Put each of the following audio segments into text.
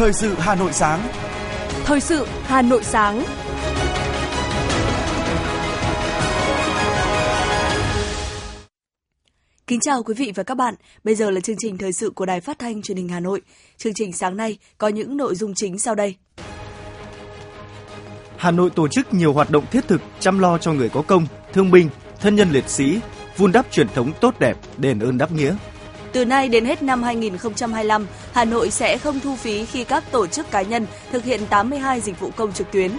Thời sự Hà Nội sáng. Thời sự Hà Nội sáng. Kính chào quý vị và các bạn. Bây giờ là chương trình thời sự của Đài Phát thanh Truyền hình Hà Nội. Chương trình sáng nay có những nội dung chính sau đây. Hà Nội tổ chức nhiều hoạt động thiết thực chăm lo cho người có công, thương binh, thân nhân liệt sĩ, vun đắp truyền thống tốt đẹp, đền ơn đáp nghĩa. Từ nay đến hết năm 2025, Hà Nội sẽ không thu phí khi các tổ chức cá nhân thực hiện 82 dịch vụ công trực tuyến.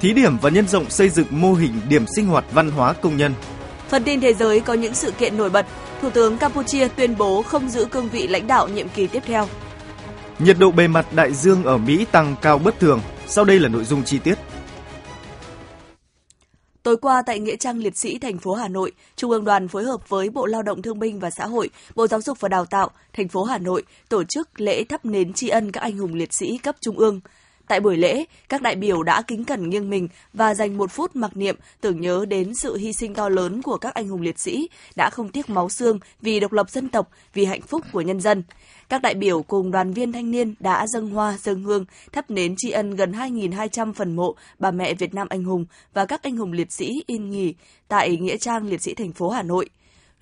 Thí điểm và nhân rộng xây dựng mô hình điểm sinh hoạt văn hóa công nhân. Phần tin thế giới có những sự kiện nổi bật. Thủ tướng Campuchia tuyên bố không giữ cương vị lãnh đạo nhiệm kỳ tiếp theo. Nhiệt độ bề mặt đại dương ở Mỹ tăng cao bất thường. Sau đây là nội dung chi tiết. Tối qua tại Nghĩa trang Liệt sĩ thành phố Hà Nội, Trung ương Đoàn phối hợp với Bộ Lao động Thương binh và Xã hội, Bộ Giáo dục và Đào tạo, thành phố Hà Nội tổ chức lễ thắp nến tri ân các anh hùng liệt sĩ cấp trung ương. Tại buổi lễ, các đại biểu đã kính cẩn nghiêng mình và dành một phút mặc niệm tưởng nhớ đến sự hy sinh to lớn của các anh hùng liệt sĩ đã không tiếc máu xương vì độc lập dân tộc, vì hạnh phúc của nhân dân. Các đại biểu cùng đoàn viên thanh niên đã dâng hoa, dâng hương, thắp nến tri ân gần 2.200 phần mộ bà mẹ Việt Nam anh hùng và các anh hùng liệt sĩ yên nghỉ tại Nghĩa trang Liệt sĩ thành phố Hà Nội.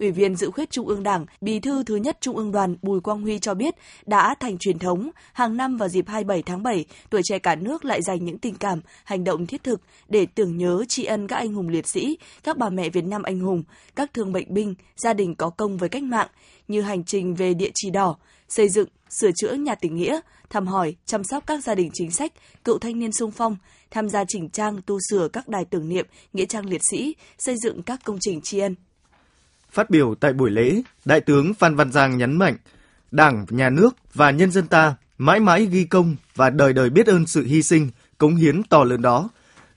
Ủy viên dự khuyết Trung ương Đảng, Bí thư thứ nhất Trung ương Đoàn Bùi Quang Huy cho biết đã thành truyền thống, hàng năm vào dịp 27 tháng 7, tuổi trẻ cả nước lại dành những tình cảm, hành động thiết thực để tưởng nhớ tri ân các anh hùng liệt sĩ, các bà mẹ Việt Nam anh hùng, các thương bệnh binh, gia đình có công với cách mạng, như hành trình về địa chỉ đỏ, xây dựng, sửa chữa nhà tình nghĩa, thăm hỏi, chăm sóc các gia đình chính sách, cựu thanh niên sung phong, tham gia chỉnh trang tu sửa các đài tưởng niệm, nghĩa trang liệt sĩ, xây dựng các công trình tri ân. Phát biểu tại buổi lễ, Đại tướng Phan Văn Giang nhấn mạnh, Đảng, Nhà nước và nhân dân ta mãi mãi ghi công và đời đời biết ơn sự hy sinh, cống hiến to lớn đó.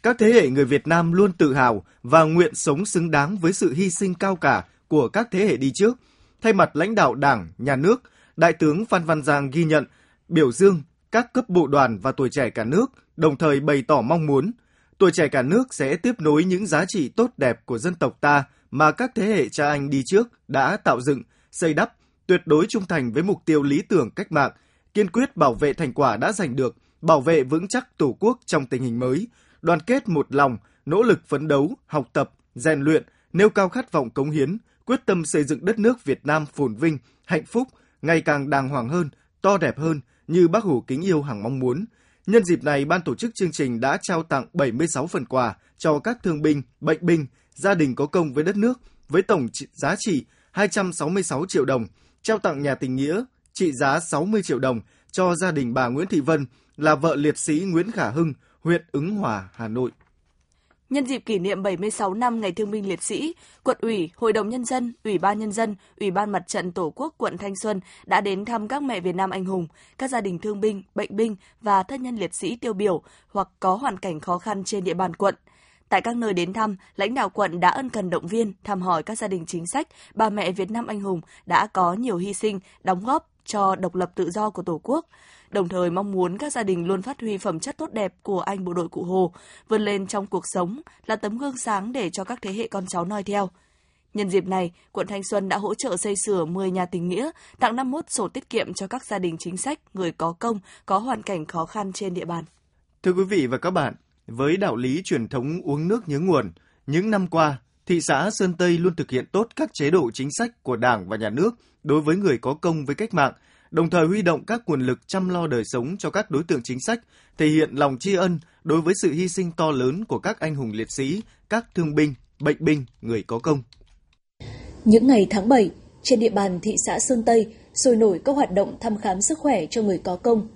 Các thế hệ người Việt Nam luôn tự hào và nguyện sống xứng đáng với sự hy sinh cao cả của các thế hệ đi trước. Thay mặt lãnh đạo Đảng, Nhà nước, Đại tướng Phan Văn Giang ghi nhận, biểu dương các cấp bộ đoàn và tuổi trẻ cả nước, đồng thời bày tỏ mong muốn tuổi trẻ cả nước sẽ tiếp nối những giá trị tốt đẹp của dân tộc ta mà các thế hệ cha anh đi trước đã tạo dựng, xây đắp, tuyệt đối trung thành với mục tiêu lý tưởng cách mạng, kiên quyết bảo vệ thành quả đã giành được, bảo vệ vững chắc Tổ quốc trong tình hình mới, đoàn kết một lòng, nỗ lực phấn đấu, học tập, rèn luyện, nêu cao khát vọng cống hiến, quyết tâm xây dựng đất nước Việt Nam phồn vinh, hạnh phúc, ngày càng đàng hoàng hơn, to đẹp hơn như Bác Hồ kính yêu hằng mong muốn. Nhân dịp này, ban tổ chức chương trình đã trao tặng 76 phần quà cho các thương binh, bệnh binh, gia đình có công với đất nước với tổng giá trị 266 triệu đồng, trao tặng nhà tình nghĩa trị giá 60 triệu đồng cho gia đình bà Nguyễn Thị Vân là vợ liệt sĩ Nguyễn Khả Hưng, huyện Ứng Hòa, Hà Nội. Nhân dịp kỷ niệm 76 năm Ngày Thương binh Liệt sĩ, Quận ủy, Hội đồng Nhân dân, Ủy ban Nhân dân, Ủy ban Mặt trận Tổ quốc quận Thanh Xuân đã đến thăm các mẹ Việt Nam anh hùng, các gia đình thương binh, bệnh binh và thân nhân liệt sĩ tiêu biểu hoặc có hoàn cảnh khó khăn trên địa bàn quận. Tại các nơi đến thăm, lãnh đạo quận đã ân cần động viên, thăm hỏi các gia đình chính sách, bà mẹ Việt Nam anh hùng đã có nhiều hy sinh, đóng góp cho độc lập tự do của Tổ quốc đồng thời mong muốn các gia đình luôn phát huy phẩm chất tốt đẹp của anh bộ đội Cụ Hồ, vươn lên trong cuộc sống, là tấm gương sáng để cho các thế hệ con cháu noi theo. Nhân dịp này, quận Thanh Xuân đã hỗ trợ xây sửa 10 nhà tình nghĩa, tặng 51 sổ tiết kiệm cho các gia đình chính sách, người có công, có hoàn cảnh khó khăn trên địa bàn. Thưa quý vị và các bạn, với đạo lý truyền thống uống nước nhớ nguồn, những năm qua, thị xã Sơn Tây luôn thực hiện tốt các chế độ chính sách của Đảng và Nhà nước đối với người có công với cách mạng, đồng thời huy động các nguồn lực chăm lo đời sống cho các đối tượng chính sách, thể hiện lòng tri ân đối với sự hy sinh to lớn của các anh hùng liệt sĩ, các thương binh, bệnh binh, người có công. Những ngày tháng 7, trên địa bàn thị xã Sơn Tây sôi nổi các hoạt động thăm khám sức khỏe cho người có công.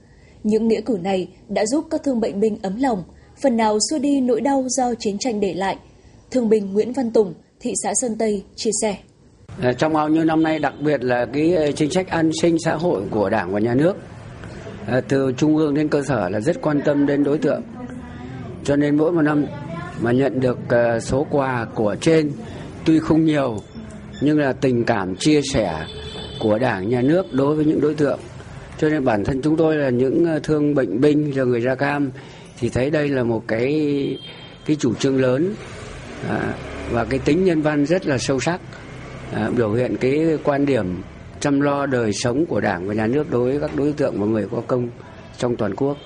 Những nghĩa cử này đã giúp các thương bệnh binh ấm lòng, phần nào xua đi nỗi đau do chiến tranh để lại. Thương binh Nguyễn Văn Tùng, thị xã Sơn Tây chia sẻ. Ờ, trong bao nhiêu năm nay đặc biệt là cái ờ, chính sách an sinh xã hội của đảng và nhà nước ờ, từ trung ương đến cơ sở là rất quan tâm đến đối tượng cho nên mỗi một năm mà nhận được số quà của trên tuy không nhiều nhưng là tình cảm chia sẻ của đảng nhà nước đối với những đối tượng cho nên bản thân chúng tôi là những thương bệnh binh là người da cam thì thấy đây là một cái cái chủ trương lớn à, và cái tính nhân văn rất là sâu sắc à, biểu hiện cái quan điểm chăm lo đời sống của đảng và nhà nước đối với các đối tượng và người có công trong toàn quốc.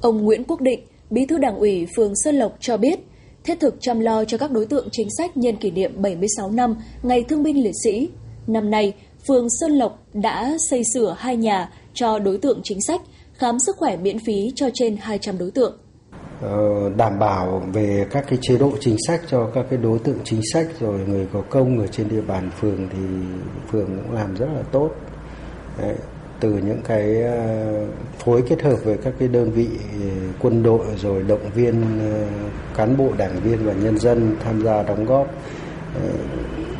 Ông Nguyễn Quốc Định, Bí thư Đảng ủy phường Sơn Lộc cho biết, thiết thực chăm lo cho các đối tượng chính sách nhân kỷ niệm 76 năm Ngày Thương binh Liệt sĩ. Năm nay, phường Sơn Lộc đã xây sửa hai nhà cho đối tượng chính sách, khám sức khỏe miễn phí cho trên 200 đối tượng. Ờ, đảm bảo về các cái chế độ chính sách cho các cái đối tượng chính sách rồi người có công ở trên địa bàn phường thì phường cũng làm rất là tốt. Đấy, từ những cái ờ, phối kết hợp với các cái đơn vị ờ, quân đội rồi động viên ờ, cán bộ đảng viên và nhân dân tham gia đóng góp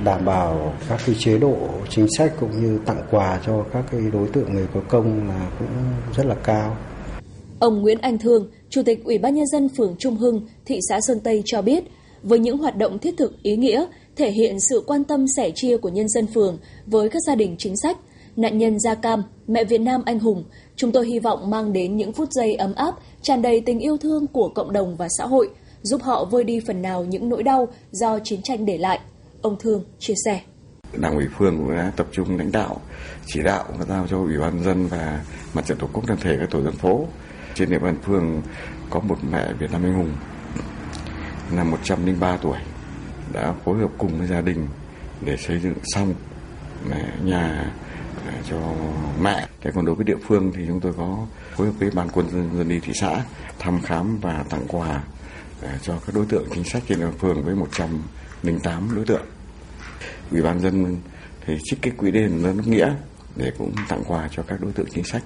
đảm bảo các cái chế độ chính sách cũng như tặng quà cho các cái đối tượng người có công là cũng rất là cao. Ông Nguyễn Anh Thương, Chủ tịch Ủy ban Nhân dân phường Trung Hưng, thị xã Sơn Tây cho biết, với những hoạt động thiết thực ý nghĩa, thể hiện sự quan tâm sẻ chia của nhân dân phường với các gia đình chính sách, nạn nhân da cam, mẹ Việt Nam anh hùng, chúng tôi hy vọng mang đến những phút giây ấm áp, tràn đầy tình yêu thương của cộng đồng và xã hội, giúp họ vơi đi phần nào những nỗi đau do chiến tranh để lại. Ông Thương chia sẻ. Đảng ủy phường cũng đã tập trung lãnh đạo, chỉ đạo và giao cho Ủy ban dân và mặt trận tổ quốc đoàn thể các tổ dân phố trên địa bàn phường có một mẹ Việt Nam anh hùng là 103 tuổi đã phối hợp cùng với gia đình để xây dựng xong nhà à, cho mẹ. Thế còn đối với địa phương thì chúng tôi có phối hợp với ban quân dân, dân đi thị xã thăm khám và tặng quà à, cho các đối tượng chính sách trên địa phường với 108 đối tượng. Ủy ban dân thì trích cái quỹ đền lớn nghĩa để cũng tặng quà cho các đối tượng chính sách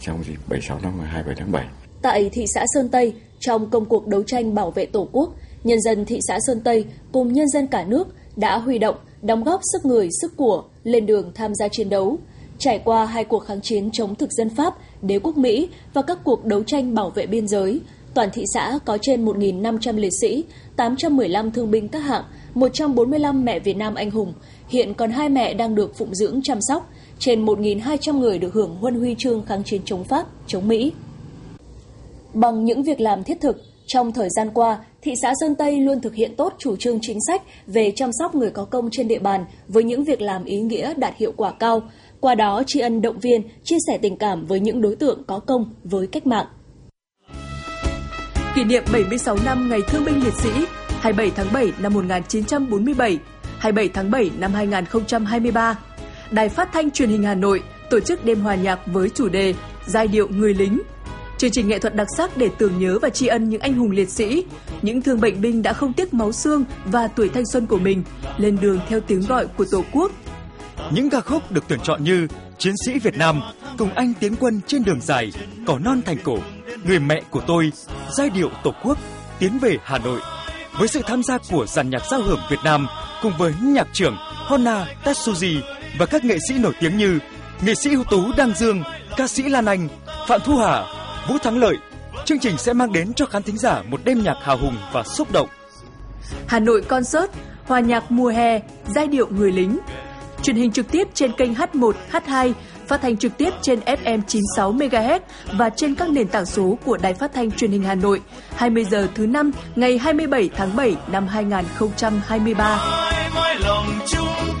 trong dịp 76 năm 27 tháng 7. Tại thị xã Sơn Tây, trong công cuộc đấu tranh bảo vệ Tổ quốc, nhân dân thị xã Sơn Tây cùng nhân dân cả nước đã huy động, đóng góp sức người, sức của lên đường tham gia chiến đấu. Trải qua hai cuộc kháng chiến chống thực dân Pháp, đế quốc Mỹ và các cuộc đấu tranh bảo vệ biên giới, toàn thị xã có trên 1.500 liệt sĩ, 815 thương binh các hạng, 145 mẹ Việt Nam anh hùng. Hiện còn hai mẹ đang được phụng dưỡng chăm sóc, trên 1.200 người được hưởng huân huy chương kháng chiến chống Pháp, chống Mỹ. Bằng những việc làm thiết thực, trong thời gian qua, thị xã Sơn Tây luôn thực hiện tốt chủ trương chính sách về chăm sóc người có công trên địa bàn với những việc làm ý nghĩa đạt hiệu quả cao, qua đó tri ân động viên, chia sẻ tình cảm với những đối tượng có công với cách mạng. Kỷ niệm 76 năm Ngày Thương binh Liệt sĩ 27 tháng 7 năm 1947, 27 tháng 7 năm 2023. Đài Phát thanh Truyền hình Hà Nội tổ chức đêm hòa nhạc với chủ đề Giai điệu người lính Chương trình nghệ thuật đặc sắc để tưởng nhớ và tri ân những anh hùng liệt sĩ, những thương bệnh binh đã không tiếc máu xương và tuổi thanh xuân của mình lên đường theo tiếng gọi của Tổ quốc. Những ca khúc được tuyển chọn như Chiến sĩ Việt Nam, Cùng anh tiến quân trên đường dài, Cỏ non thành cổ, Người mẹ của tôi, Giai điệu Tổ quốc, Tiến về Hà Nội. Với sự tham gia của dàn nhạc giao hưởng Việt Nam cùng với nhạc trưởng Honna Tetsuji và các nghệ sĩ nổi tiếng như nghệ sĩ ưu tú Đăng Dương, ca sĩ Lan Anh, Phạm Thu Hà, Vũ Thắng Lợi, chương trình sẽ mang đến cho khán thính giả một đêm nhạc hào hùng và xúc động. Hà Nội Concert, hòa nhạc mùa hè, giai điệu người lính. Truyền hình trực tiếp trên kênh H1, H2, phát thanh trực tiếp trên FM 96 MHz và trên các nền tảng số của Đài Phát thanh Truyền hình Hà Nội. 20 giờ thứ năm, ngày 27 tháng 7 năm 2023. Mỗi lòng chúng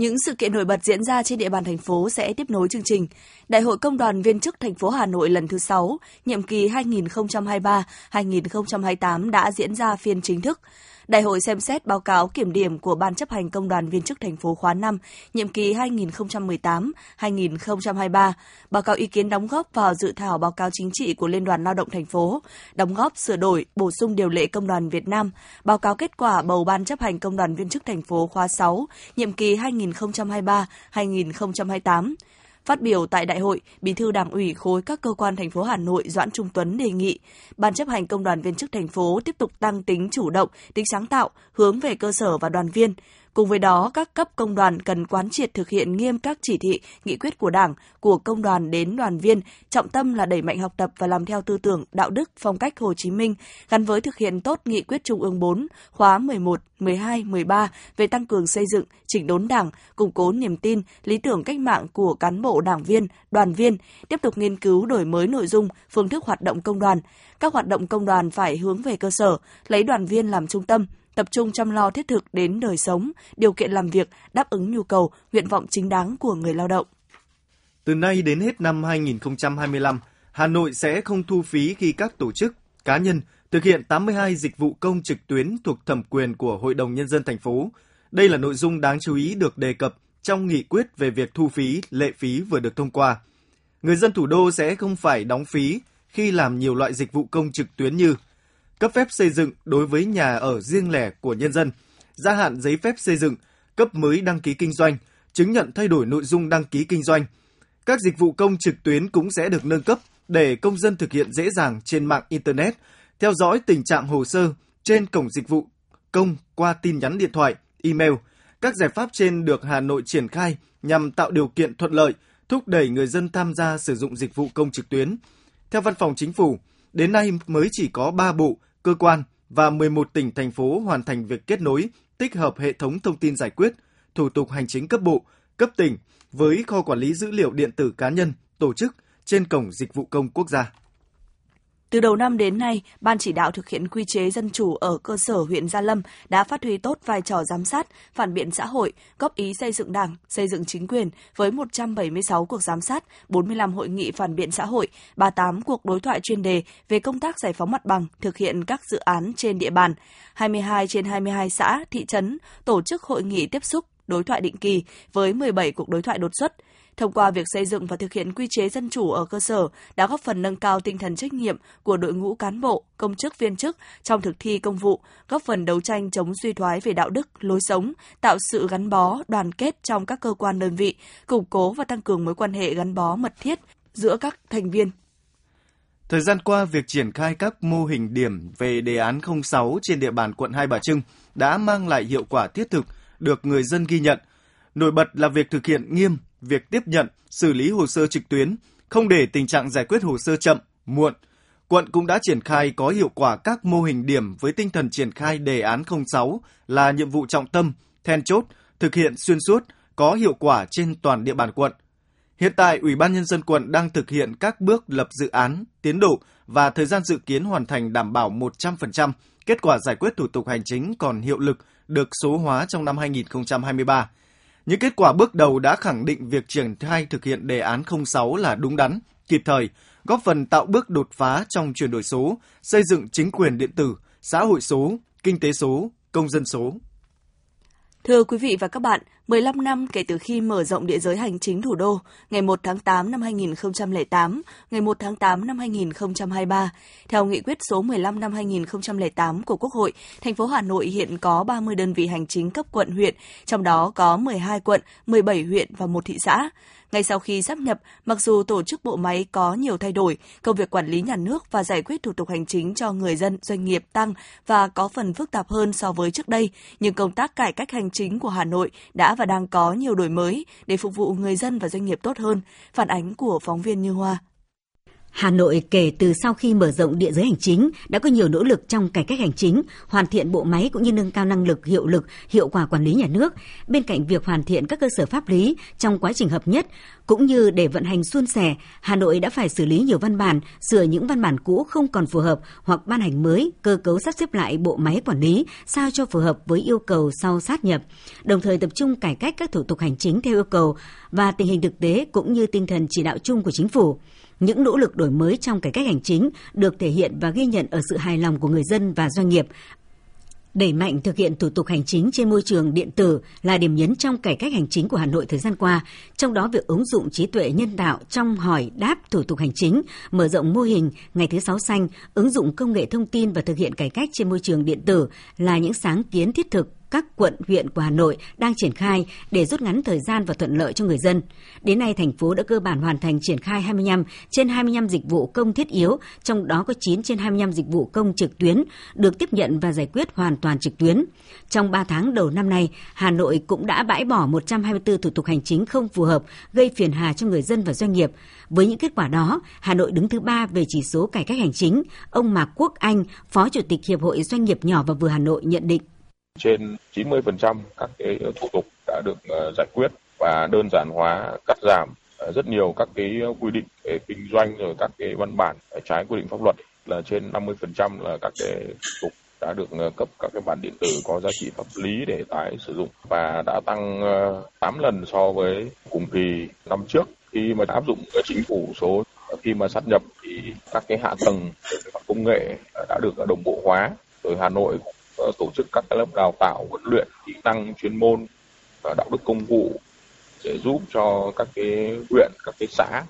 Những sự kiện nổi bật diễn ra trên địa bàn thành phố sẽ tiếp nối chương trình. Đại hội Công đoàn viên chức thành phố Hà Nội lần thứ 6, nhiệm kỳ 2023-2028 đã diễn ra phiên chính thức. Đại hội xem xét báo cáo kiểm điểm của Ban chấp hành Công đoàn viên chức thành phố khóa 5, nhiệm kỳ 2018-2023, báo cáo ý kiến đóng góp vào dự thảo báo cáo chính trị của Liên đoàn Lao động thành phố, đóng góp sửa đổi, bổ sung điều lệ Công đoàn Việt Nam, báo cáo kết quả bầu Ban chấp hành Công đoàn viên chức thành phố khóa 6, nhiệm kỳ 2023-2028, Phát biểu tại đại hội, Bí thư Đảng ủy khối các cơ quan thành phố Hà Nội Doãn Trung Tuấn đề nghị Ban chấp hành công đoàn viên chức thành phố tiếp tục tăng tính chủ động, tính sáng tạo, hướng về cơ sở và đoàn viên, Cùng với đó, các cấp công đoàn cần quán triệt thực hiện nghiêm các chỉ thị, nghị quyết của Đảng, của công đoàn đến đoàn viên, trọng tâm là đẩy mạnh học tập và làm theo tư tưởng, đạo đức, phong cách Hồ Chí Minh, gắn với thực hiện tốt nghị quyết Trung ương 4, khóa 11, 12, 13 về tăng cường xây dựng, chỉnh đốn Đảng, củng cố niềm tin, lý tưởng cách mạng của cán bộ đảng viên, đoàn viên, tiếp tục nghiên cứu đổi mới nội dung, phương thức hoạt động công đoàn. Các hoạt động công đoàn phải hướng về cơ sở, lấy đoàn viên làm trung tâm, tập trung chăm lo thiết thực đến đời sống, điều kiện làm việc, đáp ứng nhu cầu, nguyện vọng chính đáng của người lao động. Từ nay đến hết năm 2025, Hà Nội sẽ không thu phí khi các tổ chức, cá nhân thực hiện 82 dịch vụ công trực tuyến thuộc thẩm quyền của Hội đồng Nhân dân thành phố. Đây là nội dung đáng chú ý được đề cập trong nghị quyết về việc thu phí, lệ phí vừa được thông qua. Người dân thủ đô sẽ không phải đóng phí khi làm nhiều loại dịch vụ công trực tuyến như cấp phép xây dựng đối với nhà ở riêng lẻ của nhân dân, gia hạn giấy phép xây dựng, cấp mới đăng ký kinh doanh, chứng nhận thay đổi nội dung đăng ký kinh doanh. Các dịch vụ công trực tuyến cũng sẽ được nâng cấp để công dân thực hiện dễ dàng trên mạng Internet, theo dõi tình trạng hồ sơ trên cổng dịch vụ công qua tin nhắn điện thoại, email. Các giải pháp trên được Hà Nội triển khai nhằm tạo điều kiện thuận lợi, thúc đẩy người dân tham gia sử dụng dịch vụ công trực tuyến. Theo Văn phòng Chính phủ, đến nay mới chỉ có 3 bộ, cơ quan và 11 tỉnh thành phố hoàn thành việc kết nối, tích hợp hệ thống thông tin giải quyết, thủ tục hành chính cấp bộ, cấp tỉnh với kho quản lý dữ liệu điện tử cá nhân, tổ chức trên cổng dịch vụ công quốc gia. Từ đầu năm đến nay, Ban chỉ đạo thực hiện quy chế dân chủ ở cơ sở huyện Gia Lâm đã phát huy tốt vai trò giám sát, phản biện xã hội, góp ý xây dựng đảng, xây dựng chính quyền với 176 cuộc giám sát, 45 hội nghị phản biện xã hội, 38 cuộc đối thoại chuyên đề về công tác giải phóng mặt bằng, thực hiện các dự án trên địa bàn. 22 trên 22 xã, thị trấn tổ chức hội nghị tiếp xúc, đối thoại định kỳ với 17 cuộc đối thoại đột xuất – Thông qua việc xây dựng và thực hiện quy chế dân chủ ở cơ sở đã góp phần nâng cao tinh thần trách nhiệm của đội ngũ cán bộ, công chức viên chức trong thực thi công vụ, góp phần đấu tranh chống suy thoái về đạo đức, lối sống, tạo sự gắn bó, đoàn kết trong các cơ quan đơn vị, củng cố và tăng cường mối quan hệ gắn bó mật thiết giữa các thành viên Thời gian qua, việc triển khai các mô hình điểm về đề án 06 trên địa bàn quận Hai Bà Trưng đã mang lại hiệu quả thiết thực, được người dân ghi nhận. Nổi bật là việc thực hiện nghiêm việc tiếp nhận, xử lý hồ sơ trực tuyến, không để tình trạng giải quyết hồ sơ chậm, muộn. Quận cũng đã triển khai có hiệu quả các mô hình điểm với tinh thần triển khai đề án 06 là nhiệm vụ trọng tâm, then chốt, thực hiện xuyên suốt, có hiệu quả trên toàn địa bàn quận. Hiện tại, Ủy ban Nhân dân quận đang thực hiện các bước lập dự án, tiến độ và thời gian dự kiến hoàn thành đảm bảo 100%, kết quả giải quyết thủ tục hành chính còn hiệu lực được số hóa trong năm 2023. Những kết quả bước đầu đã khẳng định việc triển khai thực hiện đề án 06 là đúng đắn, kịp thời, góp phần tạo bước đột phá trong chuyển đổi số, xây dựng chính quyền điện tử, xã hội số, kinh tế số, công dân số. Thưa quý vị và các bạn, 15 năm kể từ khi mở rộng địa giới hành chính thủ đô, ngày 1 tháng 8 năm 2008, ngày 1 tháng 8 năm 2023, theo nghị quyết số 15 năm 2008 của Quốc hội, thành phố Hà Nội hiện có 30 đơn vị hành chính cấp quận huyện, trong đó có 12 quận, 17 huyện và một thị xã. Ngay sau khi sắp nhập, mặc dù tổ chức bộ máy có nhiều thay đổi, công việc quản lý nhà nước và giải quyết thủ tục hành chính cho người dân, doanh nghiệp tăng và có phần phức tạp hơn so với trước đây, nhưng công tác cải cách hành chính của Hà Nội đã và đang có nhiều đổi mới để phục vụ người dân và doanh nghiệp tốt hơn. Phản ánh của phóng viên Như Hoa. Hà Nội kể từ sau khi mở rộng địa giới hành chính đã có nhiều nỗ lực trong cải cách hành chính, hoàn thiện bộ máy cũng như nâng cao năng lực, hiệu lực, hiệu quả quản lý nhà nước. Bên cạnh việc hoàn thiện các cơ sở pháp lý trong quá trình hợp nhất, cũng như để vận hành suôn sẻ, Hà Nội đã phải xử lý nhiều văn bản, sửa những văn bản cũ không còn phù hợp hoặc ban hành mới, cơ cấu sắp xếp lại bộ máy quản lý sao cho phù hợp với yêu cầu sau sát nhập, đồng thời tập trung cải cách các thủ tục hành chính theo yêu cầu và tình hình thực tế cũng như tinh thần chỉ đạo chung của chính phủ. Những nỗ lực đổi mới trong cải cách hành chính được thể hiện và ghi nhận ở sự hài lòng của người dân và doanh nghiệp. Đẩy mạnh thực hiện thủ tục hành chính trên môi trường điện tử là điểm nhấn trong cải cách hành chính của Hà Nội thời gian qua, trong đó việc ứng dụng trí tuệ nhân tạo trong hỏi đáp thủ tục hành chính, mở rộng mô hình ngày thứ sáu xanh, ứng dụng công nghệ thông tin và thực hiện cải cách trên môi trường điện tử là những sáng kiến thiết thực các quận, huyện của Hà Nội đang triển khai để rút ngắn thời gian và thuận lợi cho người dân. Đến nay, thành phố đã cơ bản hoàn thành triển khai 25 trên 25 dịch vụ công thiết yếu, trong đó có 9 trên 25 dịch vụ công trực tuyến được tiếp nhận và giải quyết hoàn toàn trực tuyến. Trong 3 tháng đầu năm nay, Hà Nội cũng đã bãi bỏ 124 thủ tục hành chính không phù hợp, gây phiền hà cho người dân và doanh nghiệp. Với những kết quả đó, Hà Nội đứng thứ ba về chỉ số cải cách hành chính. Ông Mạc Quốc Anh, Phó Chủ tịch Hiệp hội Doanh nghiệp nhỏ và vừa Hà Nội nhận định. Trên 90% các cái thủ tục đã được ờ, giải quyết và đơn giản hóa, cắt giảm ờ, rất nhiều các cái quy định về kinh doanh rồi các cái văn bản trái quy định pháp luật là trên 50% là các cái thủ tục đã được ờ, cấp các cái bản điện tử có giá trị pháp lý để tái sử dụng và đã tăng 8 lần so với cùng kỳ năm trước. Khi mà áp dụng cái chính phủ số khi mà sát nhập thì các cái hạ tầng công nghệ đã được đồng bộ hóa. Rồi Hà Nội Ờ, tổ chức các lớp đào tạo huấn luyện kỹ năng chuyên môn và đạo đức công vụ để giúp cho các cái huyện các cái xã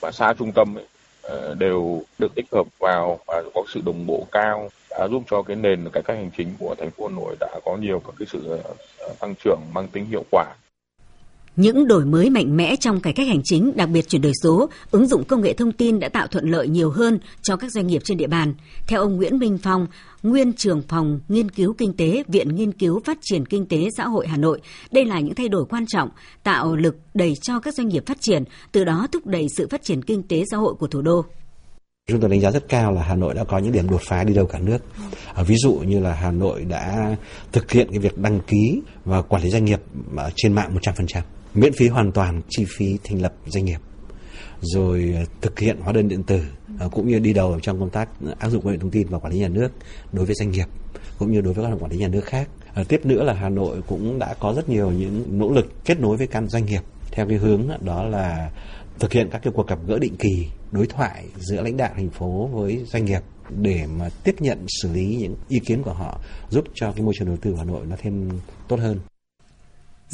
và xã trung tâm ấy, ờ, đều được tích hợp vào và có sự đồng bộ cao đã giúp cho cái nền cải cách hành chính của thành phố Hà Nội đã có nhiều các cái sự ờ, tăng trưởng mang tính hiệu quả những đổi mới mạnh mẽ trong cải cách hành chính, đặc biệt chuyển đổi số, ứng dụng công nghệ thông tin đã tạo thuận lợi nhiều hơn cho các doanh nghiệp trên địa bàn. Theo ông Nguyễn Minh Phong, nguyên trưởng phòng nghiên cứu kinh tế, Viện Nghiên cứu Phát triển Kinh tế Xã hội Hà Nội, đây là những thay đổi quan trọng, tạo lực đẩy cho các doanh nghiệp phát triển, từ đó thúc đẩy sự phát triển kinh tế xã hội của thủ đô. Chúng tôi đánh giá rất cao là Hà Nội đã có những điểm đột phá đi đâu cả nước. À, ví dụ như là Hà Nội đã thực hiện cái việc đăng ký và quản lý doanh nghiệp trên mạng 100% miễn phí hoàn toàn chi phí thành lập doanh nghiệp, rồi ờ, thực hiện hóa đơn điện tử ờ, cũng như đi đầu trong công tác ờ, áp dụng công nghệ thông tin và quản lý nhà nước đối với doanh nghiệp, cũng như đối với các quản lý nhà nước khác tiếp nữa là Hà Nội cũng đã có rất nhiều những nỗ lực kết nối với các doanh nghiệp theo cái hướng đó là thực hiện các cái cuộc gặp gỡ định kỳ, đối thoại giữa lãnh đạo thành phố với doanh nghiệp để mà tiếp nhận xử lý những ý kiến của họ, giúp cho cái môi trường đầu tư của Hà Nội nó thêm tốt hơn.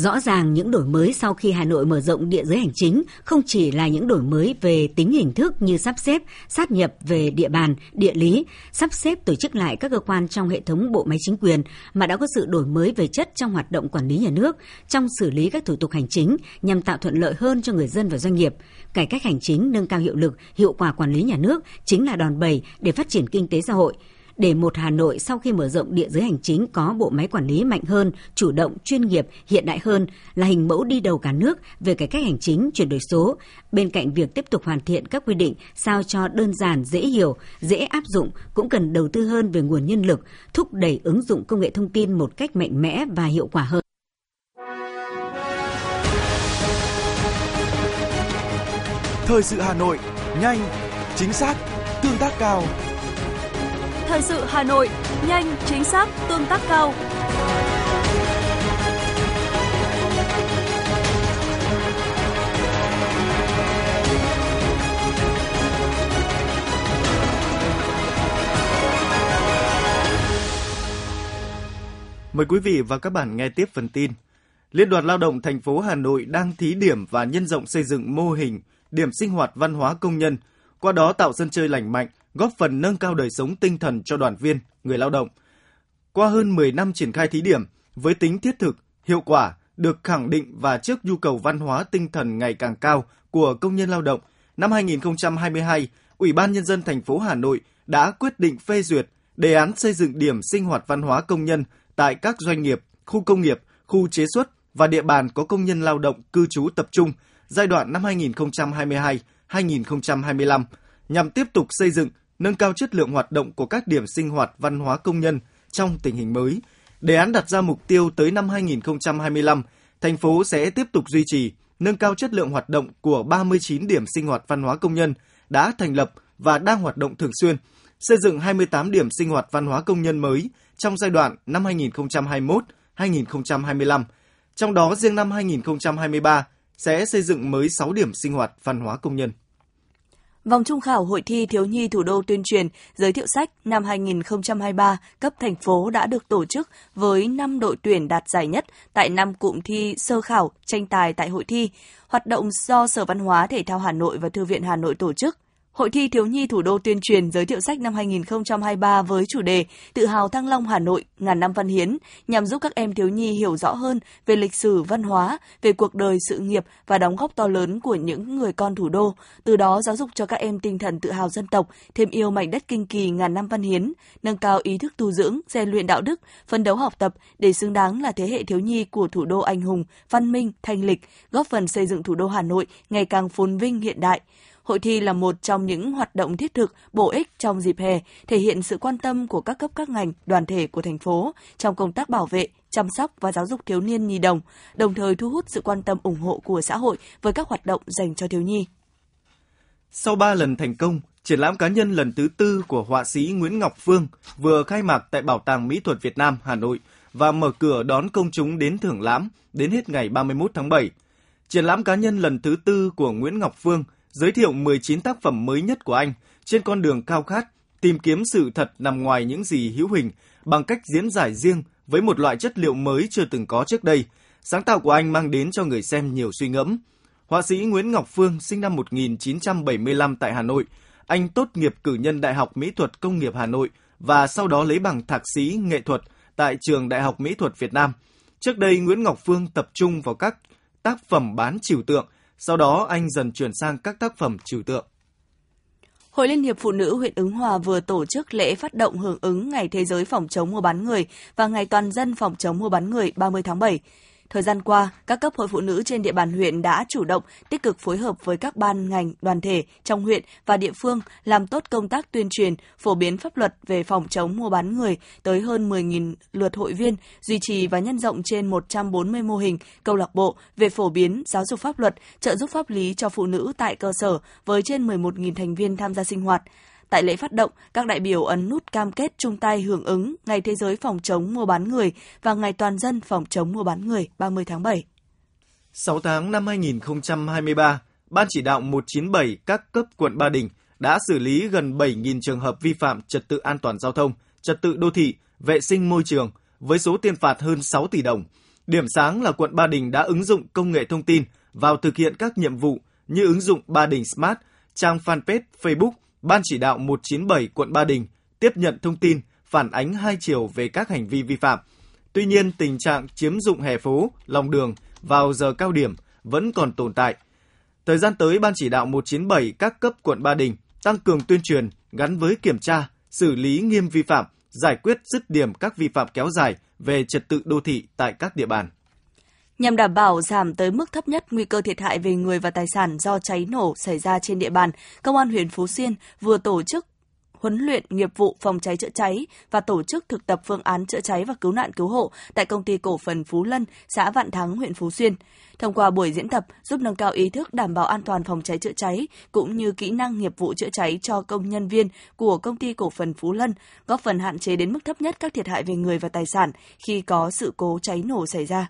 Rõ ràng những đổi mới sau khi Hà Nội mở rộng địa giới hành chính không chỉ là những đổi mới về tính hình thức như sắp xếp, sát nhập về địa bàn, địa lý, sắp xếp tổ chức lại các cơ quan trong hệ thống bộ máy chính quyền, mà đã có sự đổi mới về chất trong hoạt động quản lý nhà nước, trong xử lý các thủ tục hành chính nhằm tạo thuận lợi hơn cho người dân và doanh nghiệp. Cải cách hành chính nâng cao hiệu lực, hiệu quả quản lý nhà nước chính là đòn bẩy để phát triển kinh tế xã hội để một Hà Nội sau khi mở rộng địa giới hành chính có bộ máy quản lý mạnh hơn, chủ động, chuyên nghiệp, hiện đại hơn là hình mẫu đi đầu cả nước về cải cách hành chính chuyển đổi số. Bên cạnh việc tiếp tục hoàn thiện các quy định sao cho đơn giản, dễ hiểu, dễ áp dụng cũng cần đầu tư hơn về nguồn nhân lực, thúc đẩy ứng dụng công nghệ thông tin một cách mạnh mẽ và hiệu quả hơn. Thời sự Hà Nội, nhanh, chính xác, tương tác cao. Thời sự Hà Nội, nhanh, chính xác, tương tác cao. Mời quý vị và các bạn nghe tiếp phần tin. Liên đoàn Lao động thành phố Hà Nội đang thí điểm và nhân rộng xây dựng mô hình điểm sinh hoạt văn hóa công nhân, qua đó tạo sân chơi lành mạnh, góp phần nâng cao đời sống tinh thần cho đoàn viên, người lao động. Qua hơn 10 năm triển khai thí điểm, với tính thiết thực, hiệu quả, được khẳng định và trước nhu cầu văn hóa tinh thần ngày càng cao của công nhân lao động, năm 2022, Ủy ban Nhân dân thành phố Hà Nội đã quyết định phê duyệt đề án xây dựng điểm sinh hoạt văn hóa công nhân tại các doanh nghiệp, khu công nghiệp, khu chế xuất và địa bàn có công nhân lao động cư trú tập trung giai đoạn năm 2022-2025 nhằm tiếp tục xây dựng, nâng cao chất lượng hoạt động của các điểm sinh hoạt văn hóa công nhân trong tình hình mới. Đề án đặt ra mục tiêu tới năm 2025, thành phố sẽ tiếp tục duy trì, nâng cao chất lượng hoạt động của 39 điểm sinh hoạt văn hóa công nhân đã thành lập và đang hoạt động thường xuyên, xây dựng 28 điểm sinh hoạt văn hóa công nhân mới trong giai đoạn năm 2021-2025. Trong đó riêng năm 2023 sẽ xây dựng mới 6 điểm sinh hoạt văn hóa công nhân. Vòng trung khảo Hội thi Thiếu nhi Thủ đô tuyên truyền giới thiệu sách năm 2023 cấp thành phố đã được tổ chức với 5 đội tuyển đạt giải nhất tại năm cụm thi sơ khảo tranh tài tại hội thi. Hoạt động do Sở Văn hóa Thể thao Hà Nội và Thư viện Hà Nội tổ chức. Hội thi thiếu nhi thủ đô tuyên truyền giới thiệu sách năm 2023 với chủ đề Tự hào Thăng Long Hà Nội ngàn năm văn hiến nhằm giúp các em thiếu nhi hiểu rõ hơn về lịch sử, văn hóa, về cuộc đời, sự nghiệp và đóng góp to lớn của những người con thủ đô, từ đó giáo dục cho các em tinh thần tự hào dân tộc, thêm yêu mảnh đất kinh kỳ ngàn năm văn hiến, nâng cao ý thức tu dưỡng, rèn luyện đạo đức, phấn đấu học tập để xứng đáng là thế hệ thiếu nhi của thủ đô anh hùng, văn minh, thanh lịch, góp phần xây dựng thủ đô Hà Nội ngày càng phồn vinh hiện đại. Hội thi là một trong những hoạt động thiết thực, bổ ích trong dịp hè, thể hiện sự quan tâm của các cấp các ngành, đoàn thể của thành phố trong công tác bảo vệ, chăm sóc và giáo dục thiếu niên nhi đồng, đồng thời thu hút sự quan tâm ủng hộ của xã hội với các hoạt động dành cho thiếu nhi. Sau 3 lần thành công, triển lãm cá nhân lần thứ tư của họa sĩ Nguyễn Ngọc Phương vừa khai mạc tại Bảo tàng Mỹ thuật Việt Nam, Hà Nội và mở cửa đón công chúng đến thưởng lãm đến hết ngày 31 tháng 7. Triển lãm cá nhân lần thứ tư của Nguyễn Ngọc Phương – giới thiệu 19 tác phẩm mới nhất của anh trên con đường cao khát, tìm kiếm sự thật nằm ngoài những gì hữu hình bằng cách diễn giải riêng với một loại chất liệu mới chưa từng có trước đây. Sáng tạo của anh mang đến cho người xem nhiều suy ngẫm. Họa sĩ Nguyễn Ngọc Phương sinh năm 1975 tại Hà Nội. Anh tốt nghiệp cử nhân Đại học Mỹ thuật Công nghiệp Hà Nội và sau đó lấy bằng thạc sĩ nghệ thuật tại Trường Đại học Mỹ thuật Việt Nam. Trước đây, Nguyễn Ngọc Phương tập trung vào các tác phẩm bán trừu tượng – sau đó, anh dần chuyển sang các tác phẩm trừu tượng. Hội Liên hiệp Phụ nữ huyện Ứng Hòa vừa tổ chức lễ phát động hưởng ứng Ngày Thế giới phòng chống mua bán người và Ngày Toàn dân phòng chống mua bán người 30 tháng 7. Thời gian qua, các cấp hội phụ nữ trên địa bàn huyện đã chủ động, tích cực phối hợp với các ban ngành, đoàn thể trong huyện và địa phương làm tốt công tác tuyên truyền, phổ biến pháp luật về phòng chống mua bán người tới hơn 10.000 lượt hội viên, duy trì và nhân rộng trên 140 mô hình, câu lạc bộ về phổ biến giáo dục pháp luật, trợ giúp pháp lý cho phụ nữ tại cơ sở với trên 11.000 thành viên tham gia sinh hoạt. Tại lễ phát động, các đại biểu ấn nút cam kết chung tay hưởng ứng Ngày Thế giới phòng chống mua bán người và Ngày Toàn dân phòng chống mua bán người 30 tháng 7. 6 tháng năm 2023, Ban chỉ đạo 197 các cấp quận Ba Đình đã xử lý gần 7.000 trường hợp vi phạm trật tự an toàn giao thông, trật tự đô thị, vệ sinh môi trường với số tiền phạt hơn 6 tỷ đồng. Điểm sáng là quận Ba Đình đã ứng dụng công nghệ thông tin vào thực hiện các nhiệm vụ như ứng dụng Ba Đình Smart, trang fanpage Facebook Ban chỉ đạo 197 quận Ba Đình tiếp nhận thông tin phản ánh hai chiều về các hành vi vi phạm. Tuy nhiên, tình trạng chiếm dụng hè phố, lòng đường vào giờ cao điểm vẫn còn tồn tại. Thời gian tới, Ban chỉ đạo 197 các cấp quận Ba Đình tăng cường tuyên truyền gắn với kiểm tra, xử lý nghiêm vi phạm, giải quyết dứt điểm các vi phạm kéo dài về trật tự đô thị tại các địa bàn. Nhằm đảm bảo giảm tới mức thấp nhất nguy cơ thiệt hại về người và tài sản do cháy nổ xảy ra trên địa bàn, Công an huyện Phú Xuyên vừa tổ chức huấn luyện nghiệp vụ phòng cháy chữa cháy và tổ chức thực tập phương án chữa cháy và cứu nạn cứu hộ tại công ty cổ phần Phú Lân, xã Vạn Thắng, huyện Phú Xuyên. Thông qua buổi diễn tập giúp nâng cao ý thức đảm bảo an toàn phòng cháy chữa cháy cũng như kỹ năng nghiệp vụ chữa cháy cho công nhân viên của công ty cổ phần Phú Lân, góp phần hạn chế đến mức thấp nhất các thiệt hại về người và tài sản khi có sự cố cháy nổ xảy ra.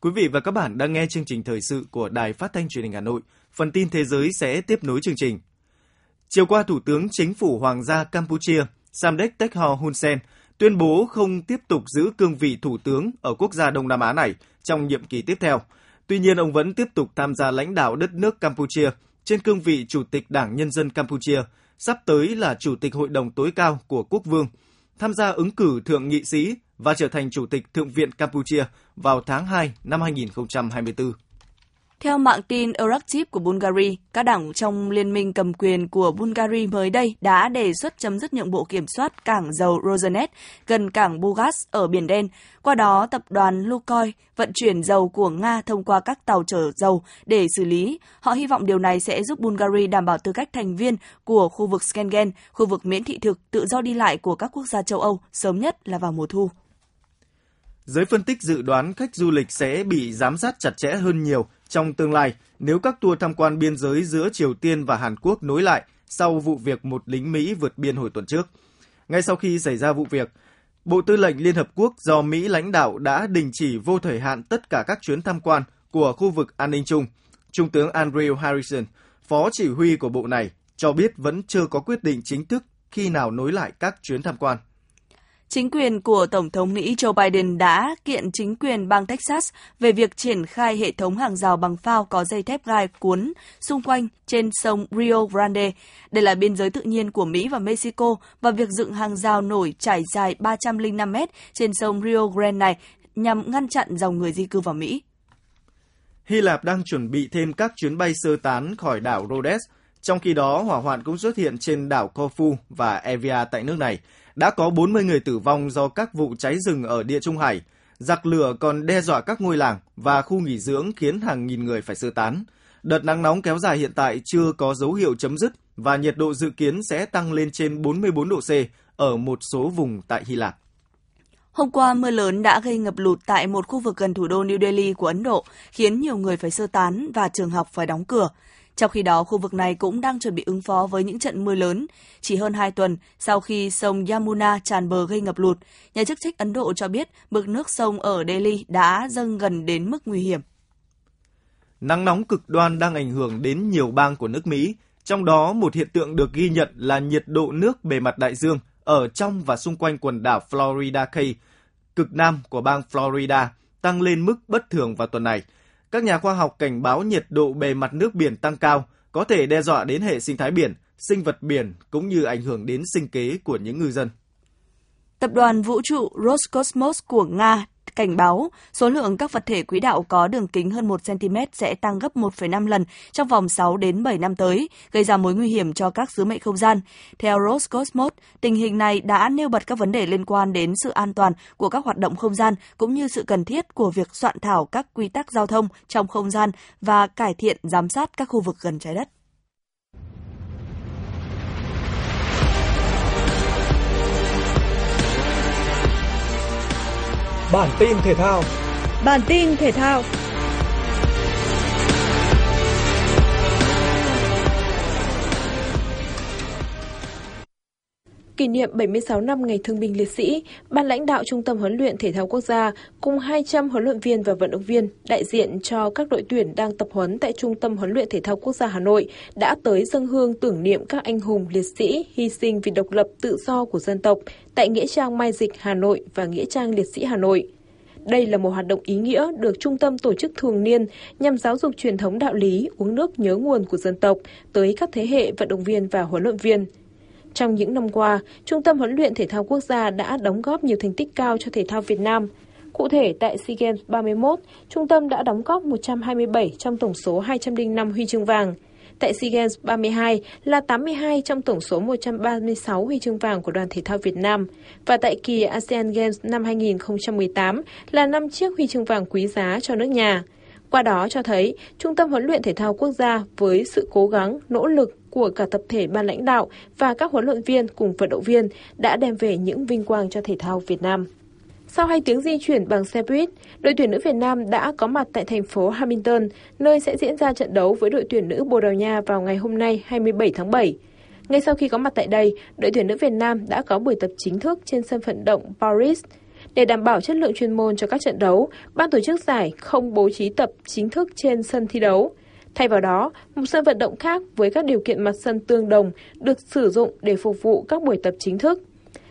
Quý vị và các bạn đang nghe chương trình thời sự của Đài Phát thanh Truyền hình Hà Nội. Phần tin thế giới sẽ tiếp nối chương trình. Chiều qua, Thủ tướng Chính phủ Hoàng gia Campuchia Samdech Techo Hun Sen tuyên bố không tiếp tục giữ cương vị thủ tướng ở quốc gia Đông Nam Á này trong nhiệm kỳ tiếp theo. Tuy nhiên, ông vẫn tiếp tục tham gia lãnh đạo đất nước Campuchia trên cương vị Chủ tịch Đảng Nhân dân Campuchia, sắp tới là Chủ tịch Hội đồng tối cao của quốc vương, tham gia ứng cử thượng nghị sĩ và trở thành Chủ tịch Thượng viện Campuchia vào tháng 2 năm 2024. Theo mạng tin Euractiv của Bulgaria, các đảng trong liên minh cầm quyền của Bulgaria mới đây đã đề xuất chấm dứt nhượng bộ kiểm soát cảng dầu Rosneft gần cảng Bugas ở Biển Đen. Qua đó, tập đoàn Lukoil vận chuyển dầu của Nga thông qua các tàu chở dầu để xử lý. Họ hy vọng điều này sẽ giúp Bulgaria đảm bảo tư cách thành viên của khu vực Schengen, khu vực miễn thị thực tự do đi lại của các quốc gia châu Âu, sớm nhất là vào mùa thu. Giới phân tích dự đoán khách du lịch sẽ bị giám sát chặt chẽ hơn nhiều trong tương lai nếu các tour tham quan biên giới giữa Triều Tiên và Hàn Quốc nối lại sau vụ việc một lính Mỹ vượt biên hồi tuần trước. Ngay sau khi xảy ra vụ việc, Bộ Tư lệnh Liên Hợp Quốc do Mỹ lãnh đạo đã đình chỉ vô thời hạn tất cả các chuyến tham quan của khu vực an ninh chung. Trung tướng Andrew Harrison, phó chỉ huy của bộ này, cho biết vẫn chưa có quyết định chính thức khi nào nối lại các chuyến tham quan. Chính quyền của Tổng thống Mỹ Joe Biden đã kiện chính quyền bang Texas về việc triển khai hệ thống hàng rào bằng phao có dây thép gai cuốn xung quanh trên sông Rio Grande. Đây là biên giới tự nhiên của Mỹ và Mexico và việc dựng hàng rào nổi trải dài 305 mét trên sông Rio Grande này nhằm ngăn chặn dòng người di cư vào Mỹ. Hy Lạp đang chuẩn bị thêm các chuyến bay sơ tán khỏi đảo Rhodes, trong khi đó hỏa hoạn cũng xuất hiện trên đảo Corfu và Evia tại nước này. Đã có 40 người tử vong do các vụ cháy rừng ở Địa Trung Hải. Giặc lửa còn đe dọa các ngôi làng và khu nghỉ dưỡng khiến hàng nghìn người phải sơ tán. Đợt nắng nóng kéo dài hiện tại chưa có dấu hiệu chấm dứt và nhiệt độ dự kiến sẽ tăng lên trên 44 độ C ở một số vùng tại Hy Lạp. Hôm qua, mưa lớn đã gây ngập lụt tại một khu vực gần thủ đô New Delhi của Ấn Độ, khiến nhiều người phải sơ tán và trường học phải đóng cửa. Trong khi đó, khu vực này cũng đang chuẩn bị ứng phó với những trận mưa lớn. Chỉ hơn 2 tuần sau khi sông Yamuna tràn bờ gây ngập lụt, nhà chức trách Ấn Độ cho biết mực nước sông ở Delhi đã dâng gần đến mức nguy hiểm. Nắng nóng cực đoan đang ảnh hưởng đến nhiều bang của nước Mỹ, trong đó một hiện tượng được ghi nhận là nhiệt độ nước bề mặt đại dương ở trong và xung quanh quần đảo Florida Key, cực nam của bang Florida, tăng lên mức bất thường vào tuần này. Các nhà khoa học cảnh báo nhiệt độ bề mặt nước biển tăng cao có thể đe dọa đến hệ sinh thái biển, sinh vật biển cũng như ảnh hưởng đến sinh kế của những ngư dân. Tập đoàn vũ trụ Roscosmos của Nga cảnh báo số lượng các vật thể quỹ đạo có đường kính hơn 1 cm sẽ tăng gấp 1,5 lần trong vòng 6 đến 7 năm tới, gây ra mối nguy hiểm cho các sứ mệnh không gian. Theo Roscosmos, tình hình này đã nêu bật các vấn đề liên quan đến sự an toàn của các hoạt động không gian cũng như sự cần thiết của việc soạn thảo các quy tắc giao thông trong không gian và cải thiện giám sát các khu vực gần trái đất. Bản tin thể thao. Bản tin thể thao. Kỷ niệm 76 năm Ngày Thương binh Liệt sĩ, Ban lãnh đạo Trung tâm huấn luyện thể thao quốc gia cùng 200 huấn luyện viên và vận động viên đại diện cho các đội tuyển đang tập huấn tại Trung tâm huấn luyện thể thao quốc gia Hà Nội đã tới dân hương tưởng niệm các anh hùng liệt sĩ hy sinh vì độc lập tự do của dân tộc tại Nghĩa trang Mai Dịch Hà Nội và Nghĩa trang Liệt sĩ Hà Nội. Đây là một hoạt động ý nghĩa được trung tâm tổ chức thường niên nhằm giáo dục truyền thống đạo lý uống nước nhớ nguồn của dân tộc tới các thế hệ vận động viên và huấn luyện viên. Trong những năm qua, Trung tâm huấn luyện thể thao quốc gia đã đóng góp nhiều thành tích cao cho thể thao Việt Nam. Cụ thể, tại SEA Games 31, trung tâm đã đóng góp 127 trong tổng số 205 huy chương vàng. Tại SEA Games 32 là 82 trong tổng số 136 huy chương vàng của đoàn thể thao Việt Nam. Và tại kỳ ASEAN Games năm 2018 là 5 chiếc huy chương vàng quý giá cho nước nhà. Qua đó cho thấy, Trung tâm huấn luyện thể thao quốc gia với sự cố gắng, nỗ lực của cả tập thể ban lãnh đạo và các huấn luyện viên cùng vận động viên đã đem về những vinh quang cho thể thao Việt Nam. Sau hai tiếng di chuyển bằng xe buýt, đội tuyển nữ Việt Nam đã có mặt tại thành phố Hamilton, nơi sẽ diễn ra trận đấu với đội tuyển nữ Bồ Đào Nha vào ngày hôm nay 27 tháng 7. Ngay sau khi có mặt tại đây, đội tuyển nữ Việt Nam đã có buổi tập chính thức trên sân vận động Paris. Để đảm bảo chất lượng chuyên môn cho các trận đấu, ban tổ chức giải không bố trí tập chính thức trên sân thi đấu. Thay vào đó, một sân vận động khác với các điều kiện mặt sân tương đồng được sử dụng để phục vụ các buổi tập chính thức.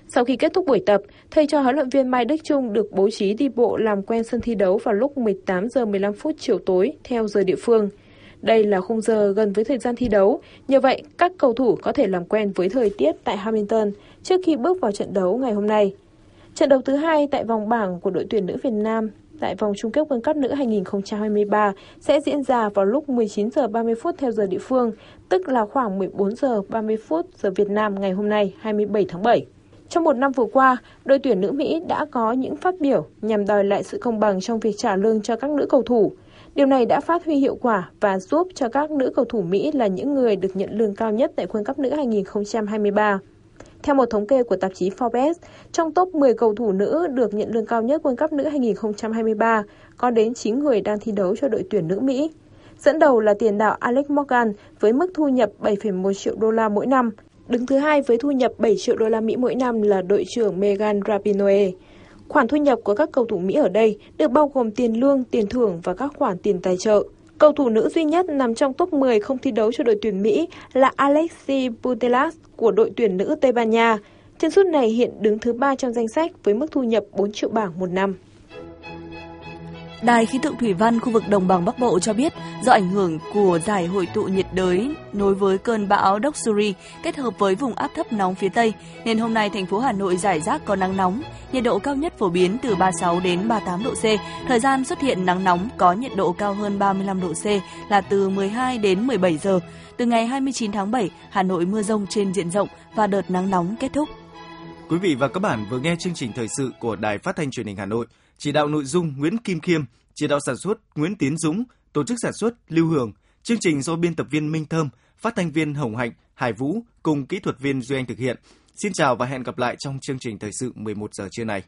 Sau khi kết thúc buổi tập, thầy trò huấn luyện viên Mai Đức Trung được bố trí đi bộ làm quen sân thi đấu vào lúc 18 giờ 15 phút chiều tối theo giờ địa phương. Đây là khung giờ gần với thời gian thi đấu, nhờ vậy các cầu thủ có thể làm quen với thời tiết tại Hamilton trước khi bước vào trận đấu ngày hôm nay. Trận đấu thứ hai tại vòng bảng của đội tuyển nữ Việt Nam tại vòng chung kết World Cup nữ 2023 sẽ diễn ra vào lúc 19 giờ 30 phút theo giờ địa phương, tức là khoảng 14 giờ 30 phút giờ Việt Nam ngày hôm nay 27 tháng 7. Trong một năm vừa qua, đội tuyển nữ Mỹ đã có những phát biểu nhằm đòi lại sự công bằng trong việc trả lương cho các nữ cầu thủ. Điều này đã phát huy hiệu quả và giúp cho các nữ cầu thủ Mỹ là những người được nhận lương cao nhất tại World Cup nữ 2023. Theo một thống kê của tạp chí Forbes, trong top 10 cầu thủ nữ được nhận lương cao nhất World Cup nữ 2023, có đến 9 người đang thi đấu cho đội tuyển nữ Mỹ. Dẫn đầu là tiền đạo Alex Morgan với mức thu nhập 7,1 triệu đô la mỗi năm. Đứng thứ hai với thu nhập 7 triệu đô la Mỹ mỗi năm là đội trưởng Megan Rapinoe. Khoản thu nhập của các cầu thủ Mỹ ở đây được bao gồm tiền lương, tiền thưởng và các khoản tiền tài trợ. Cầu thủ nữ duy nhất nằm trong top 10 không thi đấu cho đội tuyển Mỹ là Alexi Putelas của đội tuyển nữ Tây Ban Nha. Chân sút này hiện đứng thứ ba trong danh sách với mức thu nhập 4 triệu bảng một năm. Đài khí tượng thủy văn khu vực đồng bằng Bắc Bộ cho biết, do ảnh hưởng của giải hội tụ nhiệt đới nối với cơn bão Doksuri kết hợp với vùng áp thấp nóng phía Tây, nên hôm nay thành phố Hà Nội giải rác có nắng nóng, nhiệt độ cao nhất phổ biến từ 36 đến 38 độ C. Thời gian xuất hiện nắng nóng có nhiệt độ cao hơn 35 độ C là từ 12 đến 17 giờ. Từ ngày 29 tháng 7, Hà Nội mưa rông trên diện rộng và đợt nắng nóng kết thúc. Quý vị và các bạn vừa nghe chương trình thời sự của Đài Phát thanh Truyền hình Hà Nội. Chỉ đạo nội dung Nguyễn Kim Khiêm, chỉ đạo sản xuất Nguyễn Tiến Dũng, tổ chức sản xuất Lưu Hường. Chương trình do biên tập viên Minh Thơm, phát thanh viên Hồng Hạnh, Hải Vũ cùng kỹ thuật viên Duy Anh thực hiện. Xin chào và hẹn gặp lại trong chương trình thời sự 11 giờ trưa này.